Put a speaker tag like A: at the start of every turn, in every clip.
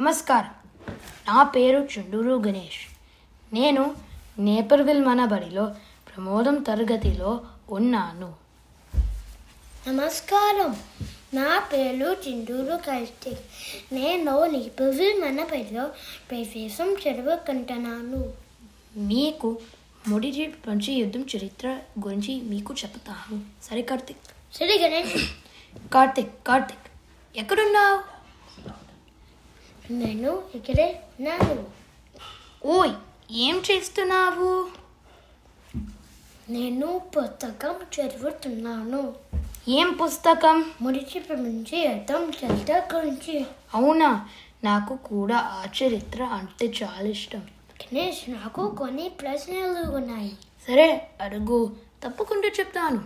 A: నమస్కారం. నా పేరు చుండూరు గణేష్. నేను నేపర్విల్ మన బడిలో ప్రమోదం తరగతిలో ఉన్నాను.
B: నమస్కారం. నా పేరు చిండూరు కార్తిక్ నేను నిపుల్ మన పేరులో ప్రవేశం చదువుకుంటున్నాను.
A: మీకు మొదటి ప్రపంచ యుద్ధం చరిత్ర గురించి మీకు చెప్తాను సరే కార్తిక్.
B: సరే గణేష్.
A: కార్తిక్ కార్తిక్ ఎక్కడున్నావు?
B: నేను ఇక్కడే ఉన్నాను.
A: ఓయ్ ఏం చేస్తున్నావు?
B: నేను పుస్తకం చదువుతున్నాను.
A: ఏం పుస్తకం?
B: మొదటి ప్రపంచ యుద్ధం చరిత్ర గురించి
A: అవునా? నాకు కూడా ఆ చరిత్ర అంటే చాలా ఇష్టం.
B: గణేష్ నాకు కొన్ని ప్రశ్నలు ఉన్నాయి.
A: సరే అడుగు. తప్పకుండా చెప్తాను.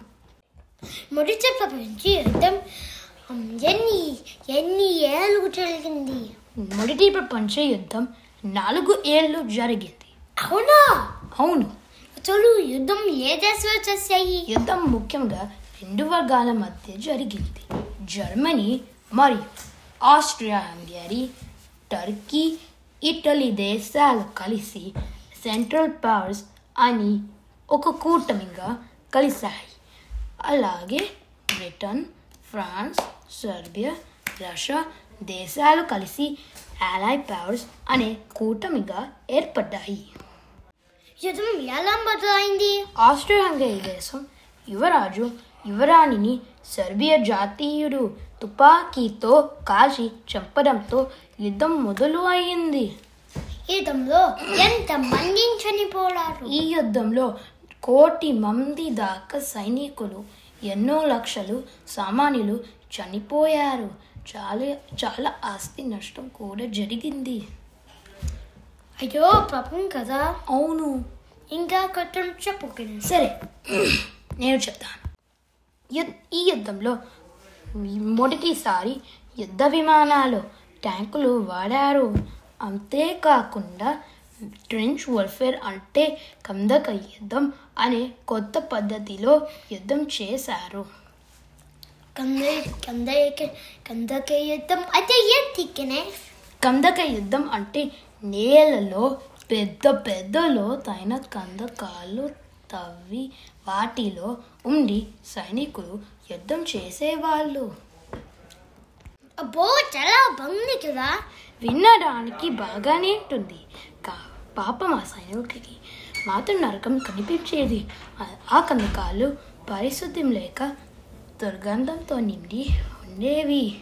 B: మొదటి ప్రపంచ ఉమ్, ఎన్ని ఎన్ని ఏళ్ళు జరిగింది?
A: మొదటి ప్రపంచ యుద్ధం నాలుగు ఏళ్ళు జరిగింది.
B: అవునా?
A: అవును.
B: అసలు యుద్ధం ఏ దేశాలు చేశాయి?
A: యుద్ధం ముఖ్యంగా రెండు వర్గాల మధ్య జరిగింది. జర్మనీ మరియు ఆస్ట్రియా హంగరీ టర్కీ ఇటలీ దేశాలు కలిసి సెంట్రల్ పవర్స్ అని ఒక కూటమిగా కలిశాయి. అలాగే బ్రిటన్ ఫ్రాన్స్ సర్బియా రష్యా దేశాలు కలిసి అలై పవర్స్ అనే కూటమిగా ఏర్పడ్డాయి.
B: యుద్ధం ఎలా మొదలైంది
A: ఆస్ట్రియా హంగరీ దేశం యువరాజు యువరాణిని సర్బియా జాతీయుడు తుపాకీతో కాల్చి చంపడంతో యుద్ధం మొదలు అయింది.
B: యుద్ధంలో ఎంత మంది చనిపోయారు?
A: ఈ యుద్ధంలో కోటి మంది దాకా సైనికులు ఎన్నో లక్షలు సామాన్యులు చనిపోయారు. చాలా చాలా ఆస్తి నష్టం కూడా జరిగింది.
B: అయ్యో పాపం కదా.
A: అవును.
B: ఇంకా కొంచెం చెప్పు.
A: సరే నేను చెప్తాను. ఈ యుద్ధంలో మొదటిసారి యుద్ధ విమానాలు ట్యాంకులు వాడారు. అంతేకాకుండా ట్రెంచ్ వార్ఫేర్ అంటే కందక యుద్ధం అనే కొత్త పద్ధతిలో యుద్ధం చేశారు.
B: కందక కందక యుద్ధం అయితే ఏంటి
A: కందక యుద్ధం అంటే నేలలో పెద్ద పెద్ద లోతైన కందకాలు తవ్వి వాటిలో ఉండి సైనికులు యుద్ధం చేసేవాళ్ళు.
B: అబ్బో చాలా బాగుంది కదా?
A: వినడానికి బాగానే ఉంటుంది. పాపం ఆ సైనికుడికి మాత్రం నరకం కనిపించేది. ఆ- కందకాలు పరిశుద్ధ్యం లేక దుర్గంధంతో నిండి ఉండేవి.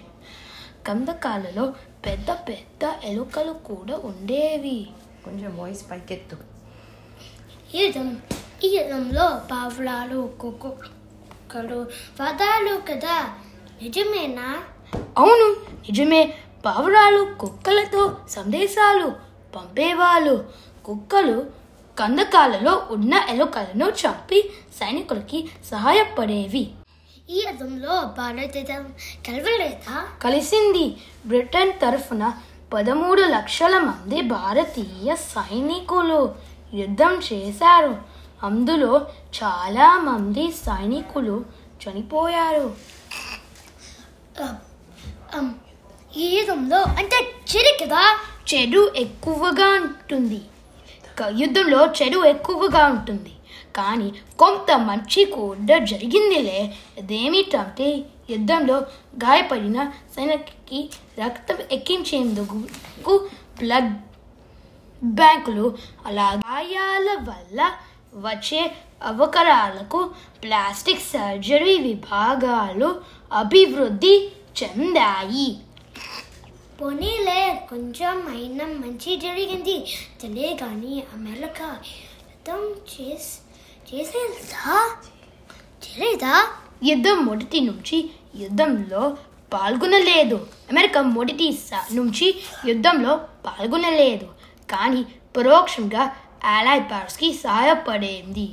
A: కందకాలలో పెద్ద పెద్ద ఎలుకలు కూడా ఉండేవి.
C: కొంచెం వాయిస్ పైకెత్తు.
B: ఈ యుద్ధం ఈ యుద్ధంలో పావులాలు కుక్కలు పదాలు కదా. నిజమేనా?
A: అవును నిజమే. పావురాలు కుక్కలతో సందేశాలు పంపేవాళ్ళు. కుక్కలు కందకాలలో ఉన్న ఎలుకలను చంపి సైనికులకి సహాయపడేవి.
B: ఈ యుద్ధంలో భారతదేశం కలవలేదా?
A: కలిసింది బ్రిటన్ తరఫున పదమూడు లక్షల మంది భారతీయ సైనికులు యుద్ధం చేశారు. అందులో చాలా మంది సైనికులు చనిపోయారు.
B: ఈ యుద్ధంలో అంటే చెరి కదా?
A: చెడు ఎక్కువగా ఉంటుంది. యుద్ధంలో చెడు ఎక్కువగా ఉంటుంది. కానీ కొంత మంచి కూడా జరిగిందిలే. అదేమిటంటే యుద్ధంలో గాయపడిన సైనికుకి రక్తం ఎక్కించేందుకు బ్లడ్ బ్యాంకులు అలా గాయాల వల్ల వచ్చే అవకరాలకు ప్లాస్టిక్ సర్జరీ విభాగాలు అభివృద్ధి చెందాయి.
B: పోనీలే కొంచెం అయినా మంచి జరిగింది. తెలియ కానీ అమెరికా యుద్ధం చేస్ చేసేదా చేయలేదా?
A: యుద్ధం మొదటి నుంచి యుద్ధంలో పాల్గొనలేదు. అమెరికా మొదటి నుంచి యుద్ధంలో పాల్గొనలేదు. కానీ పరోక్షంగా అలై పవర్స్కి సహాయపడేది.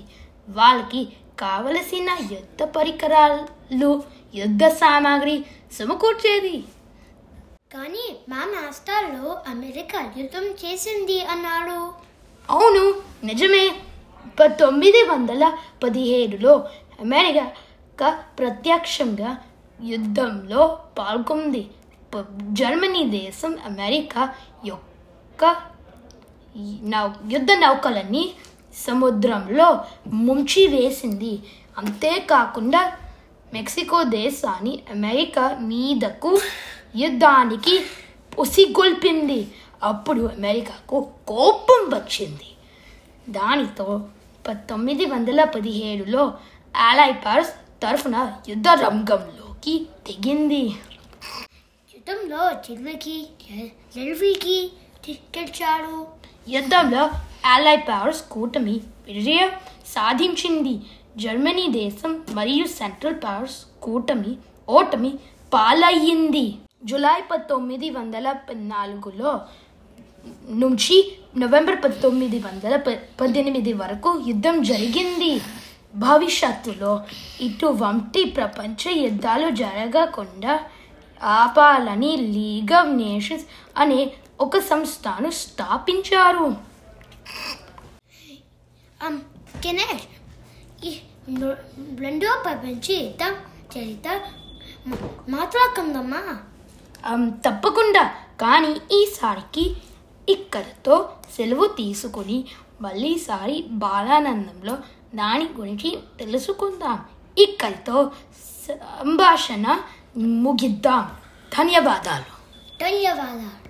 A: వాళ్ళకి కావలసిన యుద్ధ పరికరాలు యుద్ధ సామాగ్రి సమకూర్చేది.
B: కానీ మా మాస్టర్లో అమెరికా యుద్ధం చేసింది అన్నాడు
A: అవును నిజమే. పంతొమ్మిది వందల పదిహేడులో అమెరికా ప్రత్యక్షంగా యుద్ధంలో పాల్గొంది. ప- జర్మనీ దేశం అమెరికా యొక్క నౌ యుద్ధ నౌకలని సముద్రంలో ముంచి వేసింది అంతేకాకుండా మెక్సికో దేశాన్ని అమెరికా మీదకు యుద్ధానికి ఉసిగొల్పింది. అప్పుడు అమెరికాకు కోపం వచ్చింది. దానితో పంతొమ్మిది వందల పదిహేడులో ఆలై పవర్స్ తరఫున యుద్ధ రంగంలోకి దిగింది
B: యుద్ధంలో జర్మనీకి జర్మనీకి గెలిచాడు
A: యుద్ధంలో ఆలై పవర్స్ కూటమి విజయం సాధించింది. జర్మనీ దేశం మరియు సెంట్రల్ పవర్స్ కూటమి ఓటమి పాలయ్యింది. జూలై పంతొమ్మిది వందల పద్నాలుగులో నుంచి నవంబర్ పంతొమ్మిది వందల పద్దెనిమిది వరకు యుద్ధం జరిగింది. భవిష్యత్తులో ఇటువంటి ప్రపంచ యుద్ధాలు జరగకుండా ఆపాలని లీగ్ ఆఫ్ నేషన్స్ అనే ఒక సంస్థను స్థాపించారు.
B: Um, రెండో ప్రపంచ యుద్ధం చరిత్ర మ- మాట్లాడుకుందామా
A: అమ్, తప్పకుండా. కానీ ఈసారికి ఇక్కడతో సెలవు తీసుకొని మళ్ళీసారి బాలానందంలో దాని గురించి తెలుసుకుందాం. ఇక్కడితో సంభాషణ ముగిద్దాం. ధన్యవాదాలు.
B: ధన్యవాదాలు.